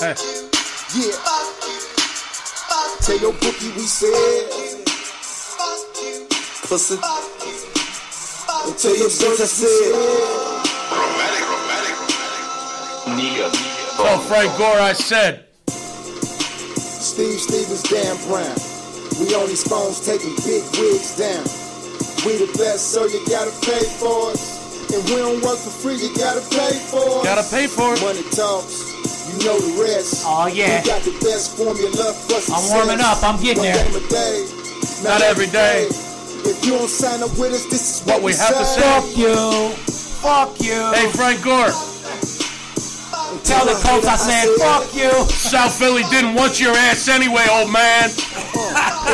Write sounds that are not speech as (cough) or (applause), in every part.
Hey. Yeah. Tell your bookie we said. Pussy. And tell your bitch I said. Tell Frank Gore I said. Steve Stevens, Dan Brown. We on these phones taking big wigs down. We the best, so you gotta pay for us. And we don't work for free, you gotta pay for us. Gotta pay for it. Money talks, you know the rest. Oh, yeah. We got the best formula for success. I'm warming up, I'm getting One there. game day, Not every day. If you don't sign up with us, this is What we have to say. Fuck you. Fuck you. Hey, Frank Gore. Tell the Colts I said fuck you. South Philly didn't want your ass anyway, old man.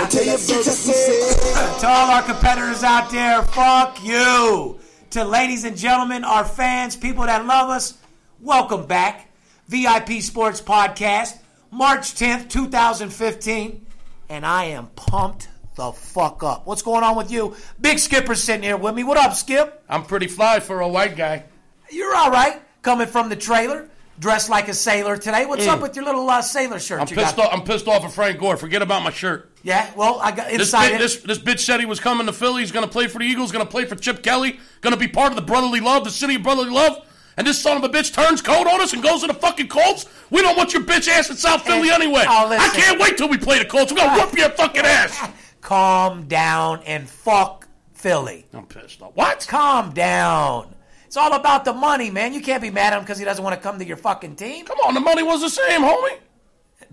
Tell your (laughs) bitch I said. To all our competitors out there, fuck you. To ladies and gentlemen, our fans, people that love us, welcome back. VIP Sports Podcast, March 10th, 2015. And I am pumped the fuck up. What's going on with you? Big Skipper's sitting here with me. What up, Skip? I'm pretty fly for a white guy. You're all right. Coming from the trailer, dressed like a sailor today. What's up with your little uh, sailor shirt? I'm you pissed got? off. I'm pissed off at Frank Gore. Forget about my shirt. Yeah, well, I got This, inside bitch, it. this this bitch said he was coming to Philly. He's going to play for the Eagles. Going to play for Chip Kelly. Going to be part of the brotherly love, the city of brotherly love. And this son of a bitch turns coat on us and goes to the fucking Colts. We don't want your bitch ass in South Philly Hey, anyway. oh, I can't wait till we play the Colts. We're gonna whoop your fucking (laughs) ass. Calm down and fuck Philly. I'm pissed off. What? Calm down. It's all about the money, man. You can't be mad at him because he doesn't want to come to your fucking team. Come on, the money was the same, homie.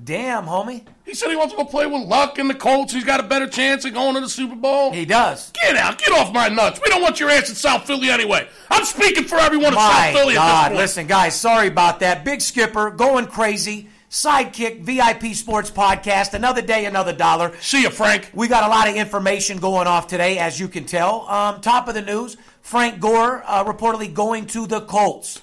Damn, homie. He said he wants to go play with Luck and the Colts. He's got a better chance of going to the Super Bowl. He does. Get out. Get off my nuts. We don't want your ass in South Philly anyway. I'm speaking for everyone in South Philly at God, this point. listen, guys, sorry about that. Big Skipper going crazy. Sidekick VIP Sports Podcast. Another day, another dollar. See you, Frank. We got a lot of information going off today, as you can tell. Um, top of the news: Frank Gore uh, reportedly going to the Colts.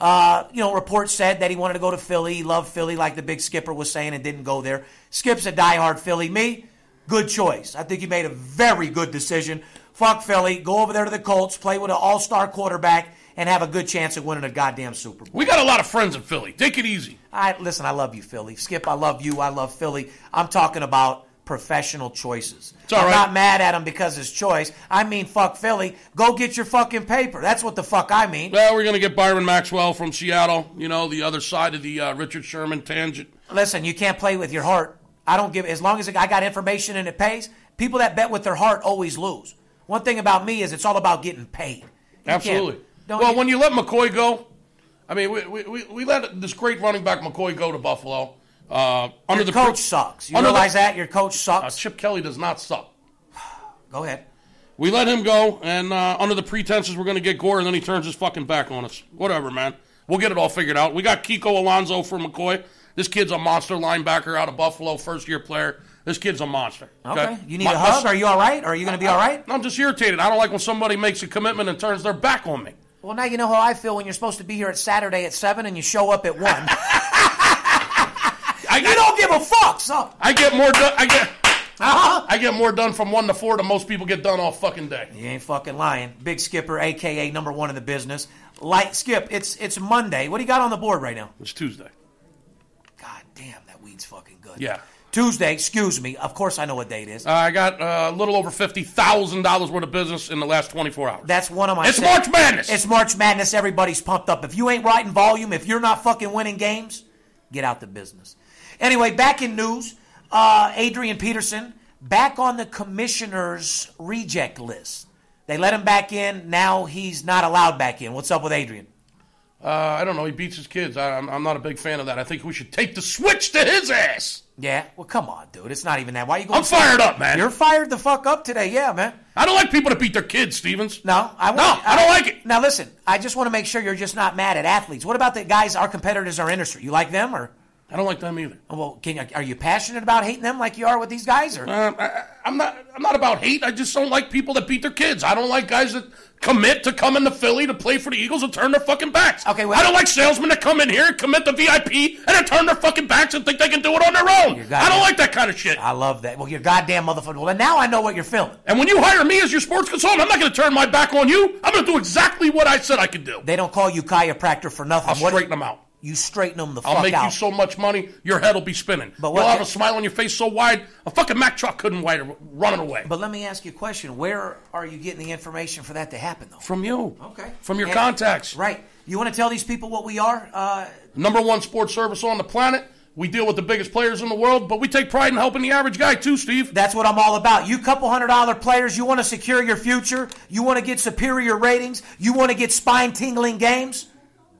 Uh, you know, reports said that he wanted to go to Philly. He loved Philly, like the big skipper was saying, and didn't go there. Skip's a diehard Philly. Me, good choice. I think he made a very good decision. Fuck Philly. Go over there to the Colts, play with an all-star quarterback, and have a good chance of winning a goddamn Super Bowl. We got a lot of friends in Philly. Take it easy. I listen. I love you, Philly. Skip, I love you. I love Philly. I'm talking about professional choices. I'm not mad at him because his choice. I mean, fuck Philly. Go get your fucking paper. That's what the fuck I mean. Well, we're going to get Byron Maxwell from Seattle. You know, the other side of the uh, Richard Sherman tangent. Listen, you can't play with your heart. I don't give as long as I got information and it pays. People that bet with their heart always lose. One thing about me is it's all about getting paid. You Absolutely. don't Well, you- when you let McCoy go, I mean, we, we, we let this great running back McCoy go to Buffalo. Uh, under your the coach sucks. You under the- that your coach Uh, sucks. Chip Kelly does not suck. (sighs) Go ahead. We let him go, and uh, under the pretenses we're going to get Gore, and then he turns his fucking back on us. Whatever, man. We'll get it all figured out. We got Kiko Alonso for McCoy. This kid's a monster linebacker out of Buffalo, first year player. This kid's a monster. Okay. You need My- a hug? Are you all right? Are you going to be all right? I'm just irritated. I don't like when somebody makes a commitment and turns their back on me. Well, now you know how I feel when you're supposed to be here at Saturday at 7 and you show up at 1. (laughs) I, give a fuck, so. I get more done. I get. Uh-huh. I get more done from one to four than most people get done all fucking day. You ain't fucking lying. Big Skipper, aka number one in the business. Light Skip, it's it's Monday. What do you got on the board right now? It's Tuesday. God damn, that weed's fucking good. Yeah. Tuesday, excuse me. Of course I know what day it is. Uh, I got uh, a little over fifty thousand dollars worth of business in the last twenty four hours. That's one of my. It's March Madness. It's March Madness. Everybody's pumped up. If you ain't writing volume, if you're not fucking winning games, get out the business. Anyway, back in news, uh, Adrian Peterson back on the commissioner's reject list. They let him back in. Now he's not allowed back in. What's up with Adrian? Uh, I don't know. He beats his kids. I, I'm not a big fan of that. I think we should take the switch to his ass. Yeah. Well, come on, dude. It's not even that. Why are you going? I'm fired up, man. You're fired the fuck up today. Yeah, man. I don't like people to beat their kids, Stevens. No, I No, I don't like it. Now listen, I just want to make sure you're just not mad at athletes. What about the guys, our competitors, our industry? You like them, or I don't like them either. well, can you, are you passionate about hating them like you are with these guys? Or Um, I, I'm not. I'm not about hate. I just don't like people that beat their kids. I don't like guys that commit to coming to Philly to play for the Eagles and turn their fucking backs. Okay, well- I don't like salesmen that come in here and commit to VIP and then turn their fucking backs and think they can do it on their own. I don't like that kind of shit. I love that. Well, you're goddamn motherfucker. Well, now I know what you're feeling. And when you hire me as your sports consultant, I'm not going to turn my back on you. I'm going to do exactly what I said I could do. They don't call you chiropractor for nothing. I'll What- straighten them out. You straighten them the I'll fuck out. I'll make you so much money, your head will be spinning. But You'll have a smile on your face so wide, a fucking Mack truck couldn't wait, run it away. but let me ask you a question: Where are you getting the information for that to happen, though? From you. Okay. From your And- contacts. Right. You want to tell these people what we are? Uh, Number one sports service on the planet. We deal with the biggest players in the world, but we take pride in helping the average guy too, Steve. That's what I'm all about. You couple hundred dollar players, you want to secure your future, you want to get superior ratings, you want to get spine tingling games,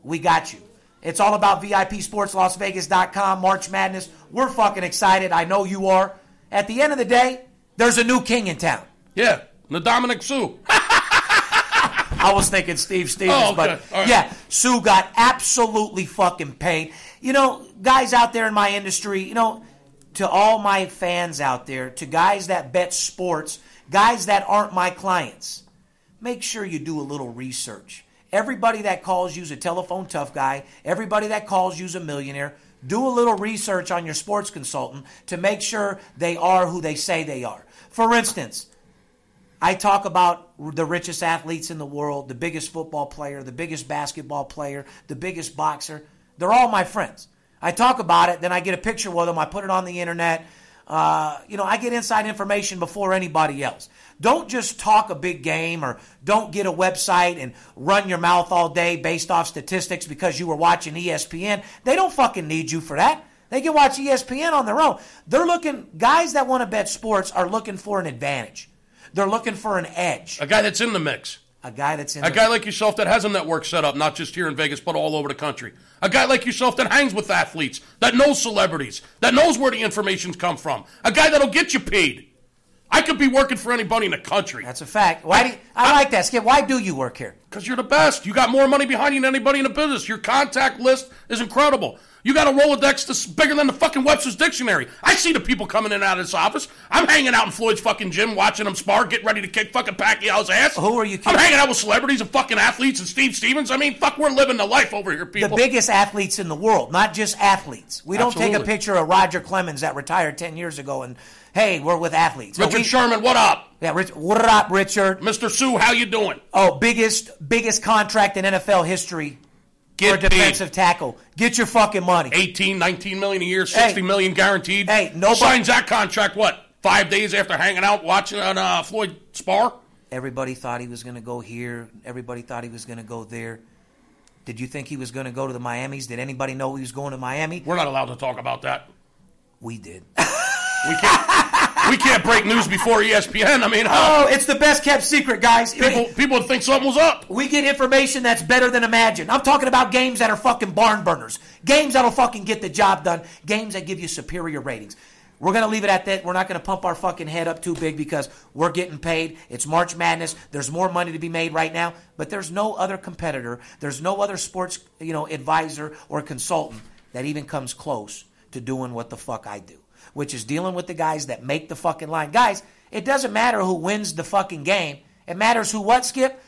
we got you. It's all about VIPSportsLasVegas.com, March Madness. We're fucking excited. I know you are. At the end of the day, there's a new king in town. Yeah. The Ndamukong Suh. (laughs) (laughs) I was thinking Steve Stevens, Oh, okay. but right. yeah, Sue got absolutely fucking paid. You know, guys out there in my industry, you know, to all my fans out there, to guys that bet sports, guys that aren't my clients, make sure you do a little research. Everybody that calls you's a telephone tough guy. Everybody that calls you's a millionaire. Do a little research on your sports consultant to make sure they are who they say they are. For instance, I talk about the richest athletes in the world, the biggest football player, the biggest basketball player, the biggest boxer. They're all my friends. I talk about it, then I get a picture with them, I put it on the internet. Uh, you know, I get inside information before anybody else. Don't just talk a big game or don't get a website and run your mouth all day based off statistics because you were watching ESPN. They don't fucking need you for that. They can watch ESPN on their own. They're looking, guys that want to bet sports are looking for an advantage. They're looking for an edge. A guy that's in the mix. A guy that's in A the- guy like yourself that has a network set up, not just here in Vegas, but all over the country. A guy like yourself that hangs with athletes, that knows celebrities, that knows where the information's come from. A guy that'll get you paid. I could be working for anybody in the country. That's a fact. Why do you, I like that, Skip? Why do you work here? Because you're the best. You got more money behind you than anybody in the business. Your contact list is incredible. You got a Rolodex that's bigger than the fucking Webster's Dictionary. I see the people coming in and out of this office. I'm hanging out in Floyd's fucking gym, watching them spar, getting ready to kick fucking Pacquiao's ass. Who are you I'm hanging out with celebrities and fucking athletes and Steve Stevens. I mean, fuck, we're living the life over here, people. The biggest athletes in the world, not just athletes. We don't take a picture of Roger Clemens that retired 10 years ago and, hey, we're with athletes. Richard we, Sherman, what up? Yeah, Rich, what up, Richard? Mr. Suh, how you doing? Oh, biggest biggest contract in NFL history for a Get defensive paid. tackle. Get your fucking money. 18, 19 million a year, sixty million guaranteed. Hey, nobody- signs that contract. What? Five days after hanging out watching uh, Floyd spar. Everybody thought he was going to go here. Everybody thought he was going to go there. Did you think he was going to go to the Miamis? Did anybody know he was going to Miami? We're not allowed to talk about that. We did. We can't. (laughs) we can't break news before ESPN. I mean, how oh, it's the best kept secret, guys. people people would think something was up. We get information that's better than imagined. I'm talking about games that are fucking barn burners. Games that'll fucking get the job done. Games that give you superior ratings. We're going to leave it at that. We're not going to pump our fucking head up too big because we're getting paid. It's March Madness. There's more money to be made right now, but there's no other competitor. There's no other sports, you know, advisor or consultant that even comes close to doing what the fuck I do, which is dealing with the guys that make the fucking line. Guys, it doesn't matter who wins the fucking game. It matters who what, Skip?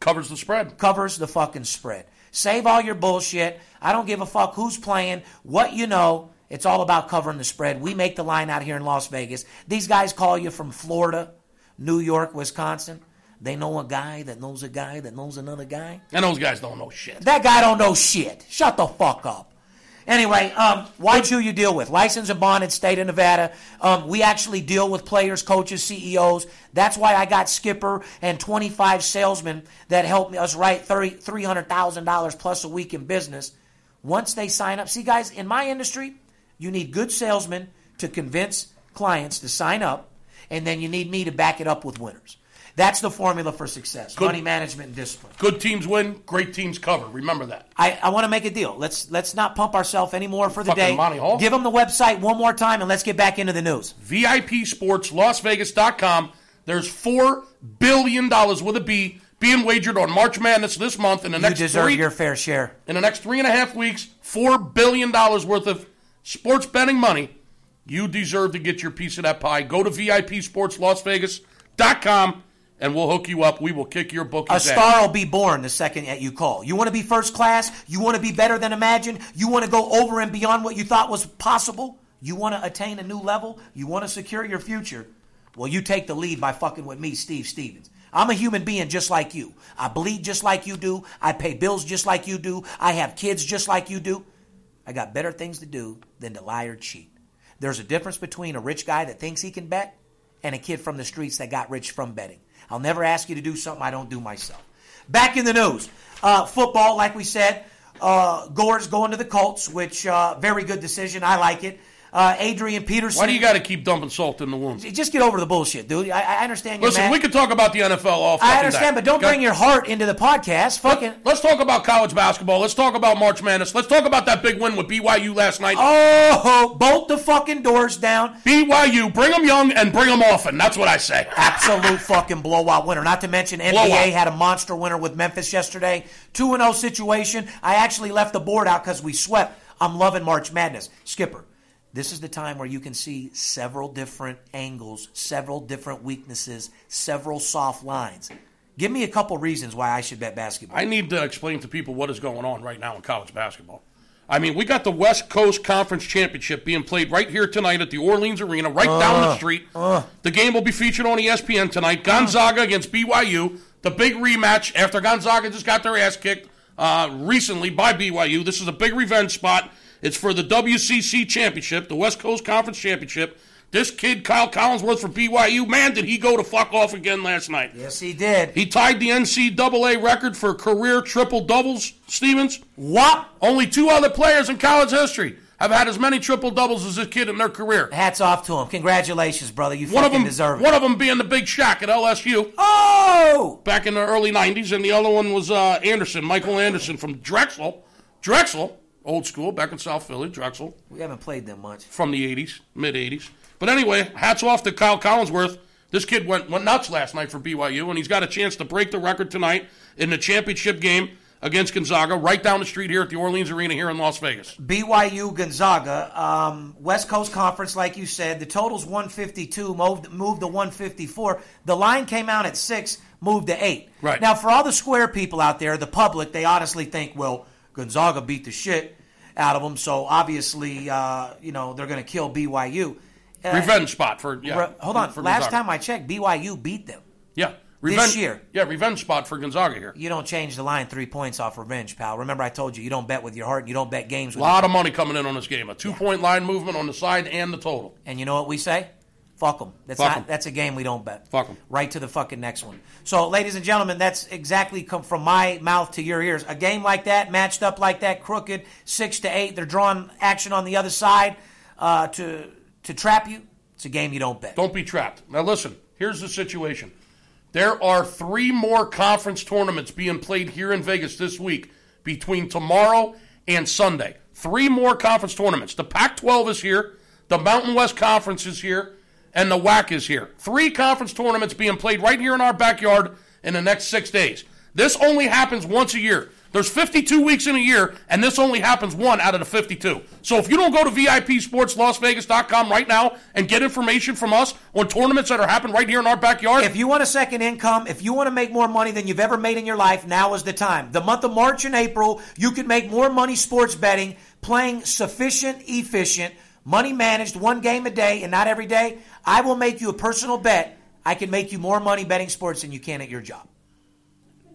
Covers the spread. covers the fucking spread. Save all your bullshit. I don't give a fuck who's playing, what you know. It's all about covering the spread. We make the line out here in Las Vegas. These guys call you from Florida, New York, Wisconsin. They know a guy that knows a guy that knows another guy. And those guys don't know shit. That guy don't know shit. Shut the fuck up. Anyway, um, Shoe you deal with. Licensed and bonded state of Nevada. Um, we actually deal with players, coaches, CEOs. That's why I got Skipper and 25 salesmen that help us write 30, $300,000 plus a week in business. Once they sign up, see guys, in my industry, you need good salesmen to convince clients to sign up, and then you need me to back it up with winners. That's the formula for success. Good. Money management and discipline. Good teams win. Great teams cover. Remember that. I, I want to make a deal. Let's let's not pump ourselves anymore for the Fucking day. Monty Hall. Give them the website one more time and let's get back into the news. VIPSportsLasVegas.com. There's four billion dollars with a B being wagered on March Madness this month. In the You next deserve three, your fair share. in the next three and a half weeks, four billion dollars worth of sports betting money. You deserve to get your piece of that pie. Go to VIPSportsLasVegas.com and we'll hook you up. We will kick your book. A ass. star will be born the second that you call. You want to be first class? You want to be better than imagined? You want to go over and beyond what you thought was possible? You want to attain a new level? You want to secure your future? Well, you take the lead by fucking with me, Steve Stevens. I'm a human being just like you. I bleed just like you do. I pay bills just like you do. I have kids just like you do. I got better things to do than to lie or cheat. There's a difference between a rich guy that thinks he can bet and a kid from the streets that got rich from betting. I'll never ask you to do something I don't do myself. Back in the news, uh, football, like we said, uh, Gore's going to the Colts, which uh, very good decision. I like it. Uh, Adrian Peterson. Why do you got to keep dumping salt in the wound? Just get over the bullshit, dude. I, I understand. You're Listen, mad. we could talk about the NFL all I understand, day. but don't Okay? bring your heart into the podcast. Fucking. Let's talk about college basketball. Let's talk about March Madness. Let's talk about that big win with BYU last night. Oh, bolt the fucking doors down. BYU, bring them young and bring them often. That's what I say. Absolute fucking blowout winner. Not to mention NBA Blowout. had a monster winner with Memphis yesterday. 2 and 0 situation. I actually left the board out because we swept. I'm loving March Madness. Skipper, this is the time where you can see several different angles, several different weaknesses, several soft lines. Give me a couple reasons why I should bet basketball. I need to explain to people what is going on right now in college basketball. I mean, we got the West Coast Conference Championship being played right here tonight at the Orleans Arena, right down the uh, street. Uh. the game will be featured on ESPN tonight. Uh. Gonzaga against BYU, the big rematch after Gonzaga just got their ass kicked uh, recently by BYU. This is a big revenge spot. It's for the WCC Championship, the West Coast Conference Championship. This kid, Kyle Collinsworth for BYU, man, did he go to fuck off again last night? yes, he did. He tied the NCAA record for career triple doubles, Stevens. What? Only two other players in college history have had as many triple doubles as this kid in their career. Hats off to him. Congratulations, brother. You One of fucking them, deserve it. one of them being the Big Shaq at LSU oh! back in the early '90s, and the other one was uh, Anderson, Michael Anderson from Drexel. Drexel, old school, back in South Philly. Drexel We haven't played them much. from the '80s, mid '80s. But anyway, hats off to Kyle Collinsworth. This kid went went nuts last night for BYU, and he's got a chance to break the record tonight in the championship game against Gonzaga, right down the street here at the Orleans Arena here in Las Vegas. BYU Gonzaga, um, West Coast Conference, like you said, the total's 152, moved, moved to 154. The line came out at six, moved to eight. Right. Now, for all the square people out there, the public, they honestly think, well, Gonzaga beat the shit out of them, so obviously, uh, you know, they're going to kill BYU. Uh, Revenge spot for yeah. re- hold on. for Last Gonzaga. time I checked, BYU beat them. yeah, revenge year. Yeah, revenge spot for Gonzaga here. You don't change the line three points off revenge, pal. Remember, I told you, you don't bet with your heart, and you don't bet games A lot of money coming in on this game. A two point line movement on the side and the total. And you know what we say? Fuck them. That's Fuck not. 'em. That's a game we don't bet. Fuck 'em. Right to the fucking next one. So, ladies and gentlemen, that's exactly come from my mouth to your ears. A game like that, matched up like that, crooked, six to eight. They're drawing action on the other side uh, to to trap you. It's a game you don't bet. Don't be trapped. Now listen, here's the situation. There are three more conference tournaments being played here in Vegas this week between tomorrow and Sunday. Three more conference tournaments. The Pac 12 is here, the Mountain West Conference is here, and the WAC is here. Three conference tournaments being played right here in our backyard in the next six days. This only happens once a year. There's 52 weeks in a year, and this only happens one out of the 52. So if you don't go to VIPSportsLasVegas.com right now and get information from us on tournaments that are happening right here in our backyard, If you want a second income, if you want to make more money than you've ever made in your life, now is the time. The month of March and April, you can make more money sports betting, playing sufficient, efficient, money managed, one game a day and not every day. I will make you a personal bet. I can make you more money betting sports than you can at your job.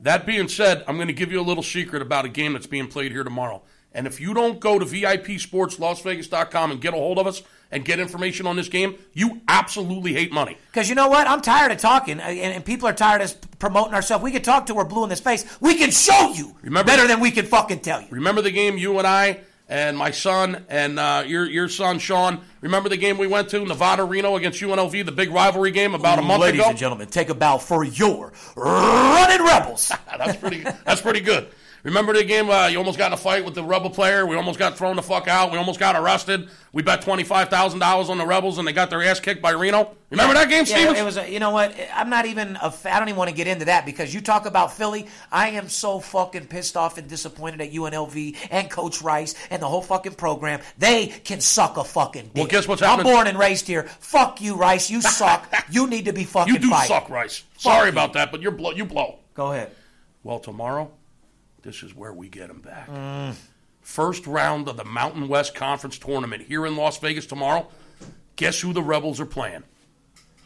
That being said, I'm going to give you a little secret about a game that's being played here tomorrow. And if you don't go to VIPSportsLasVegas.com and get a hold of us and get information on this game, you absolutely hate money. Because you know what? I'm tired of talking, uh, and, and people are tired of us promoting ourselves. We can talk till we're blue in this face. We can show you Remember- better than we can fucking tell you. Remember the game you and I and my son and uh, your your son Sean. Remember the game we went to Nevada Reno against UNLV, the big rivalry game about a month Ladies ago. Ladies and gentlemen, take a bow for your running rebels. (laughs) that's pretty. That's pretty good. Remember the game? Uh, you almost got in a fight with the rebel player. We almost got thrown the fuck out. We almost got arrested. We bet twenty five thousand dollars on the rebels, and they got their ass kicked by Reno. Remember that game, Yeah, it was. A, you know what? I'm not even. I don't even want to get into that because you talk about Philly. I am so fucking pissed off and disappointed at UNLV and Coach Rice and the whole fucking program. They can suck a fucking dick. Well, guess what's I'm born and raised here. Fuck you, Rice. You suck. (laughs) you need to be fucking you do fired. suck, Rice. Sorry you. about that, but you're blow. You blow. Go ahead. Well, tomorrow, this is where we get them back. Mm. First round of the Mountain West Conference tournament here in Las Vegas tomorrow. Guess who the Rebels are playing?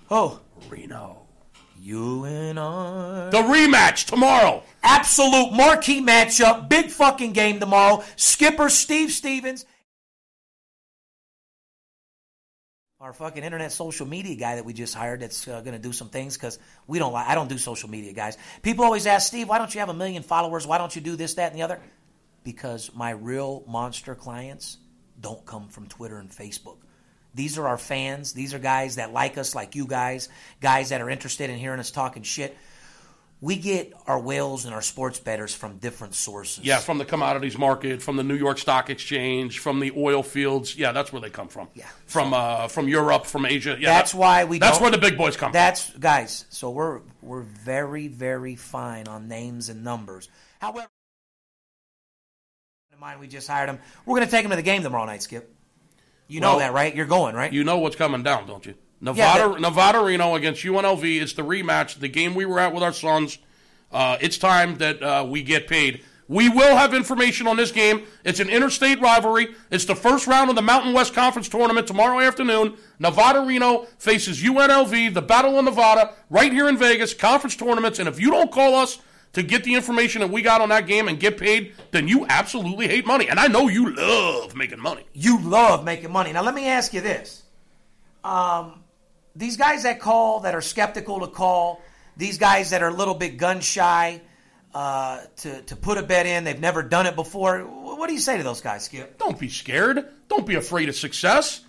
Oh, Reno. You and I. The rematch tomorrow. Absolute marquee matchup. Big fucking game tomorrow. Skipper Steve Stevens. Our fucking internet social media guy that we just hired that's uh, going to do some things because we don't like, I don't do social media, guys. People always ask, Steve, why don't you have a million followers? Why don't you do this, that, and the other? Because my real monster clients don't come from Twitter and Facebook. These are our fans. These are guys that like us, like you guys, guys that are interested in hearing us talking shit. We get our whales and our sports betters from different sources. Yeah, from the commodities market, from the New York Stock Exchange, from the oil fields. Yeah, that's where they come from. Yeah. From uh, from Europe, from Asia. Yeah, That's that- why we That's where the big boys come from. That's guys. So we're we're very very fine on names and numbers. However, in mind we just hired him. We're going to take him to the game tomorrow night, Skip. You know that, right? You're going, right? You know what's coming down, don't you? Yeah, Nevada, but- Nevada Reno against UNLV. It's the rematch. The game we were at with our sons. Uh, it's time that uh, we get paid. We will have information on this game. It's an interstate rivalry. It's the first round of the Mountain West Conference tournament tomorrow afternoon. Nevada Reno faces UNLV, the Battle of Nevada, right here in Vegas, conference tournaments. And if you don't call us to get the information that we got on that game and get paid, then you absolutely hate money. And I know you love making money. you love making money. Now, let me ask you this: um, these guys that call, that are skeptical to call, these guys that are a little bit gun shy uh, to to put a bet in, they've never done it before. What do you say to those guys, Skip? Don't be scared. Don't be afraid of success.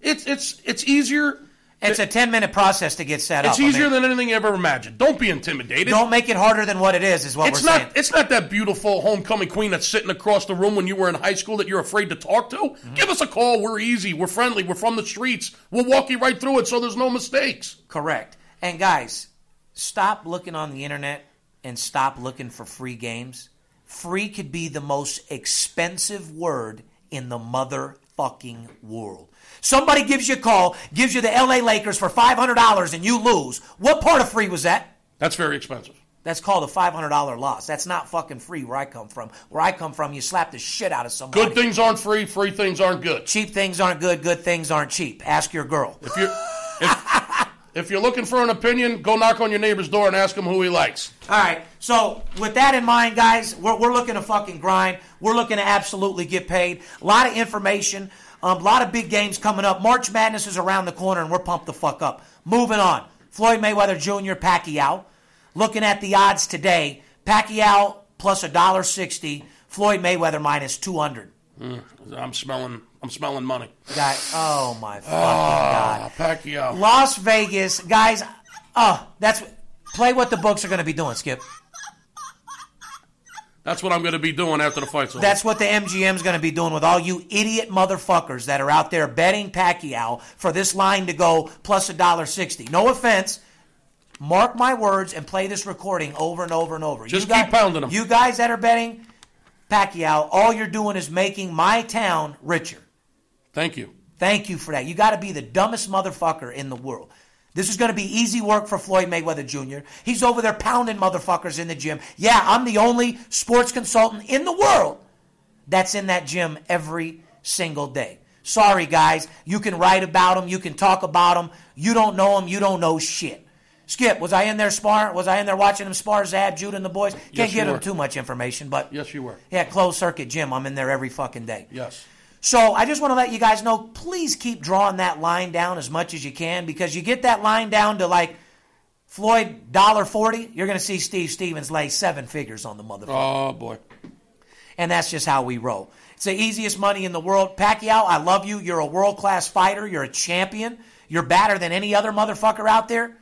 It's it's it's easier. It's a ten minute process to get set It's up. I easier mean, than anything you ever imagined. Don't be intimidated. don't make it harder than what it is. Is what it's we're not saying. it's not that beautiful homecoming queen that's sitting across the room when you were in high school that you're afraid to talk to. Mm-hmm. Give us a call. We're easy. We're friendly. We're from the streets. We'll walk you right through it so there's no mistakes. Correct. And guys, stop looking on the internet and stop looking for free games. Free could be the most expensive word in the motherfucking world. Somebody gives you a call, gives you the LA Lakers for $500 and you lose. What part of free was that? That's very expensive. That's called a $500 loss. That's not fucking free where I come from. Where I come from, you slap the shit out of somebody. Good things aren't free. Free things aren't good. Cheap things aren't good, good things aren't cheap. Ask your girl. If you if, if you're looking for an opinion, go knock on your neighbor's door and ask him who he likes. All right. So with that in mind, guys, we're, we're looking to fucking grind. We're looking to absolutely get paid. A lot of information. Um, a lot of big games coming up. March Madness is around the corner, and we're pumped the fuck up. Moving on. Floyd Mayweather Jr. Pacquiao. Looking at the odds today, Pacquiao plus a dollar sixty. Floyd Mayweather minus two hundred. I'm smelling I'm smelling money. Guy, oh my fucking god. Ah, Pacquiao. Las Vegas, guys. Oh, that's play what the books are going to be doing. Skip. That's what I'm going to be doing after the fight's over. That's what the MGM's going to be doing with all you idiot motherfuckers that are out there betting Pacquiao for this line to go plus a dollar sixty. No offense. Mark my words and play this recording over and over and over. Just You keep pounding 'em. You guys that are betting Pacquiao, all you're doing is making my town richer. Thank you. Thank you for that. You got to be the dumbest motherfucker in the world. This is going to be easy work for Floyd Mayweather Jr. He's over there pounding motherfuckers in the gym. Yeah, I'm the only sports consultant in the world that's in that gym every single day. Sorry, guys. You can write about him. You can talk about him. You don't know him. You don't know shit. Skip, was I in there sparring? Was I in there watching him spar Zab, Judah, and the boys? Can't Yes, give them too much information, but Yes, you were. yeah, closed circuit gym. I'm in there every fucking day. Yes. So I just want to let you guys know, please keep drawing that line down as much as you can because you get that line down to like Floyd dollar forty, you're going to see Steve Stevens lay seven figures on the motherfucker, Oh boy. and that's just how we roll. It's the easiest money in the world. Pacquiao, I love you. You're a world class fighter. You're a champion. You're better than any other motherfucker out there.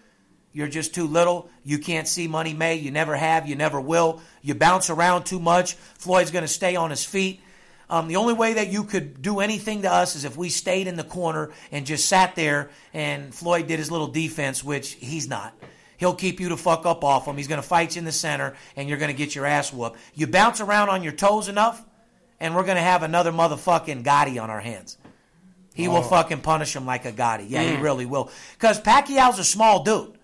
You're just too little. You can't see money made. You never have. You never will. You bounce around too much. Floyd's going to stay on his feet. Um, the only way that you could do anything to us is if we stayed in the corner and just sat there and Floyd did his little defense, which he's not. He'll keep you to fuck up off him. He's going to fight you in the center and you're going to get your ass whooped. You bounce around on your toes enough and we're going to have another motherfucking Gatti on our hands. He will fucking punish him like a Gatti. Yeah, he really will. Because Pacquiao's a small dude.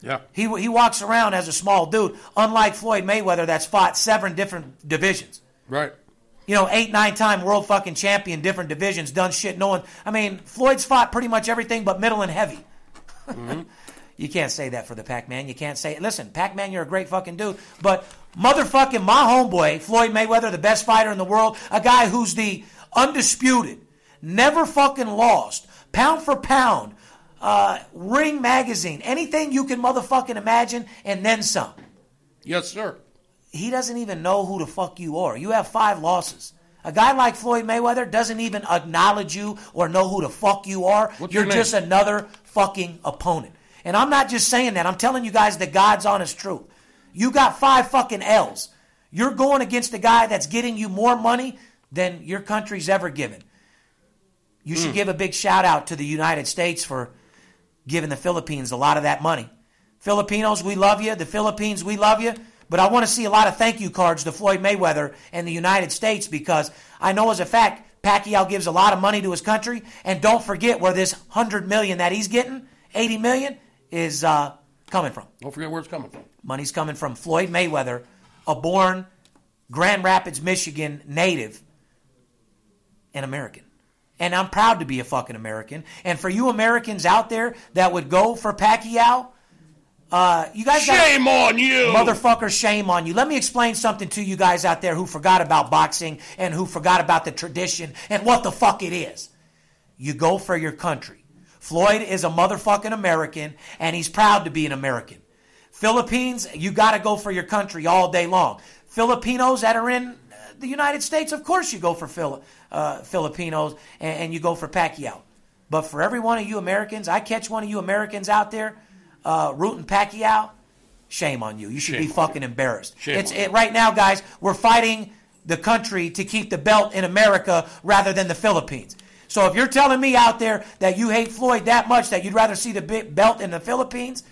Yeah. He, he walks around as a small dude, unlike Floyd Mayweather that's fought seven different divisions. Right. You know, eight, nine time world fucking champion, different divisions, done shit. No one, I mean, Floyd's fought pretty much everything but middle and heavy. (laughs) You can't say that for the Pac Man. You can't say, listen, Pac Man, you're a great fucking dude. But motherfucking my homeboy, Floyd Mayweather, the best fighter in the world, a guy who's the undisputed, never fucking lost, pound for pound, uh, Ring Magazine, anything you can motherfucking imagine, and then some. Yes, sir. He doesn't even know who the fuck you are. You have five losses. A guy like Floyd Mayweather doesn't even acknowledge you or know who the fuck you are. What's You're just another fucking opponent. And I'm not just saying that. I'm telling you guys the God's honest truth. You got five fucking L's. You're going against a guy that's getting you more money than your country's ever given. You should give a big shout out to the United States for giving the Philippines a lot of that money. Filipinos, we love you. The Philippines, we love you. But I want to see a lot of thank you cards to Floyd Mayweather and the United States because I know as a fact Pacquiao gives a lot of money to his country. And don't forget where this hundred million that he's getting, eighty million, is uh, coming from. Don't forget where it's coming from. Money's coming from Floyd Mayweather, a born Grand Rapids, Michigan native and American. And I'm proud to be a fucking American. And for you Americans out there that would go for Pacquiao, uh, you guys got Shame on you, Motherfucker, shame on you. Let me explain something to you guys out there who forgot about boxing and who forgot about the tradition and what the fuck it is. You go for your country. Floyd is a motherfucking American and he's proud to be an American. Philippines, you got to go for your country all day long. Filipinos that are in uh, the United States, of course you go for Phil, uh, Filipinos and, and you go for Pacquiao. But for every one of you Americans, I catch one of you Americans out there uh, rooting Pacquiao, shame on you. You should Shame be fucking embarrassed. Shame it's it, right now, guys. We're fighting the country to keep the belt in America rather than the Philippines. So if you're telling me out there that you hate Floyd that much that you'd rather see the belt in the Philippines,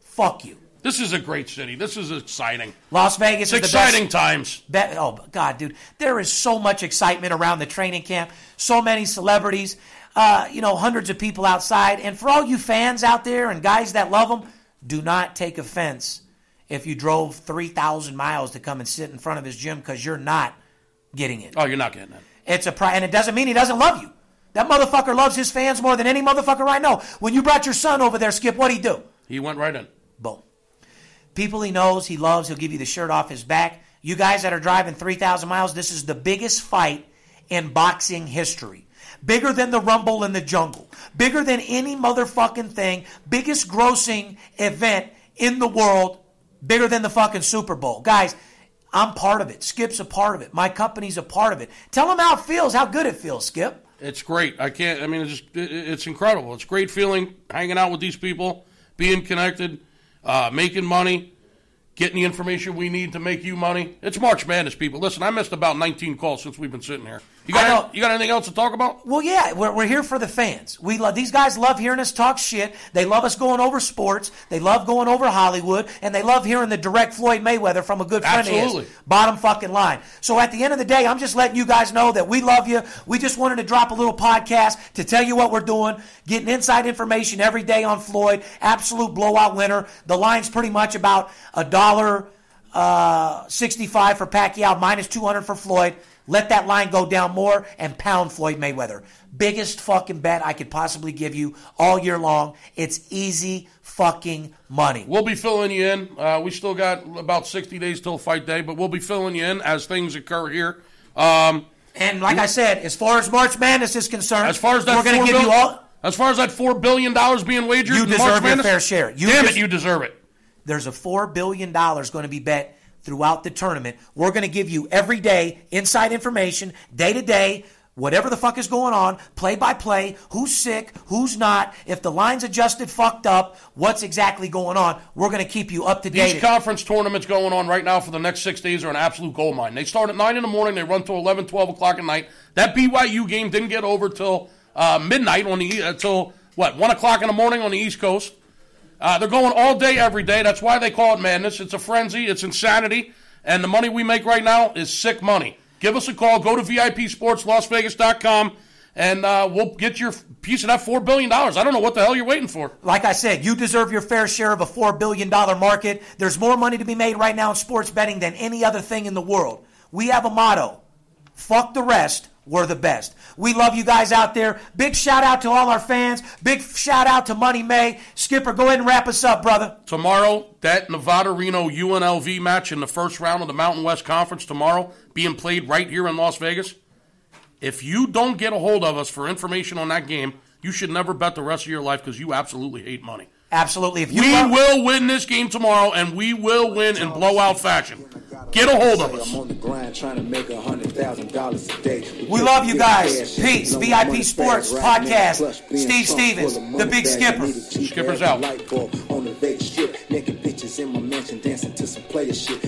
fuck you. This is a great city. This is exciting. Las Vegas It's is the exciting best. times. Bet, oh God, dude, there is so much excitement around the training camp. So many celebrities, uh, you know, hundreds of people outside. And for all you fans out there and guys that love them, do not take offense if you drove three thousand miles to come and sit in front of his gym because you're not getting it. Oh, you're not getting it. It's a pri- and it doesn't mean he doesn't love you. That motherfucker loves his fans more than any motherfucker I know. When you brought your son over there, Skip, what'd he do? He went right in. Boom. People he knows, he loves, he'll give you the shirt off his back. You guys that are driving 3,000 miles, this is the biggest fight in boxing history. Bigger than the Rumble in the Jungle. Bigger than any motherfucking thing. Biggest grossing event in the world. Bigger than the fucking Super Bowl. Guys, I'm part of it. Skip's a part of it. My company's a part of it. Tell them how it feels, how good it feels, Skip. It's great. I can't. I mean, it's just it's incredible. It's great feeling hanging out with these people, being connected, uh, making money, getting the information we need to make you money. It's March Madness, people. Listen, I missed about 19 calls since we've been sitting here. You got you got anything else to talk about? Well, yeah, we're, we're here for the fans. We love these guys. Love hearing us talk shit. They love us going over sports. They love going over Hollywood, and they love hearing the direct Floyd Mayweather from a good friend of Absolutely. his. Bottom fucking line. So at the end of the day, I'm just letting you guys know that we love you. We just wanted to drop a little podcast to tell you what we're doing, getting inside information every day on Floyd. Absolute blowout winner. The line's pretty much about a dollar uh, 65 for Pacquiao, minus 200 for Floyd. Let that line go down more and pound Floyd Mayweather. Biggest fucking bet I could possibly give you all year long. It's easy fucking money. We'll be filling you in. Uh, we still got about 60 days till fight day, but we'll be filling you in as things occur here. Um, And like I said, as far as March Madness is concerned, as far as that we're going to give you all. as far as that four billion dollars being wagered, You deserve March your Madness, fair share. You Damn des- it, you deserve it. There's a $4 billion going to be bet throughout the tournament. We're going to give you every day inside information, day to day, whatever the fuck is going on, play by play, who's sick, who's not, if the line's adjusted fucked up, what's exactly going on. We're going to keep you up to These date. conference tournaments going on right now for the next six days are an absolute gold mine. They start at 9 in the morning, they run till 11, 12 o'clock at night. That BYU game didn't get over till uh, midnight on the, uh, till, what, 1 o'clock in the morning on the East Coast. Uh, they're going all day, every day. That's why they call it madness. It's a frenzy, it's insanity. And the money we make right now is sick money. Give us a call. Go to VIPSportsLasVegas.com and uh, we'll get your piece of that $4 billion. I don't know what the hell you're waiting for. Like I said, you deserve your fair share of a $4 billion market. There's more money to be made right now in sports betting than any other thing in the world. We have a motto fuck the rest, we're the best. We love you guys out there. Big shout out to all our fans. Big shout out to Money May. Skipper, go ahead and wrap us up, brother. Tomorrow, that Nevada Reno UNLV match in the first round of the Mountain West Conference tomorrow being played right here in Las Vegas. If you don't get a hold of us for information on that game, you should never bet the rest of your life because you absolutely hate money. Absolutely. If you We love- will win this game tomorrow, and we will win in blowout fashion. Get a hold of us. I'm on the grind trying to make a hundred thousand dollars a day. We love you guys. Peace. VIP Sports Podcast. Steve Stevens, the Big Skipper. Skipper's out. Light bulb on the Vegas strip. Naked bitches in my mansion dancing to some player shit.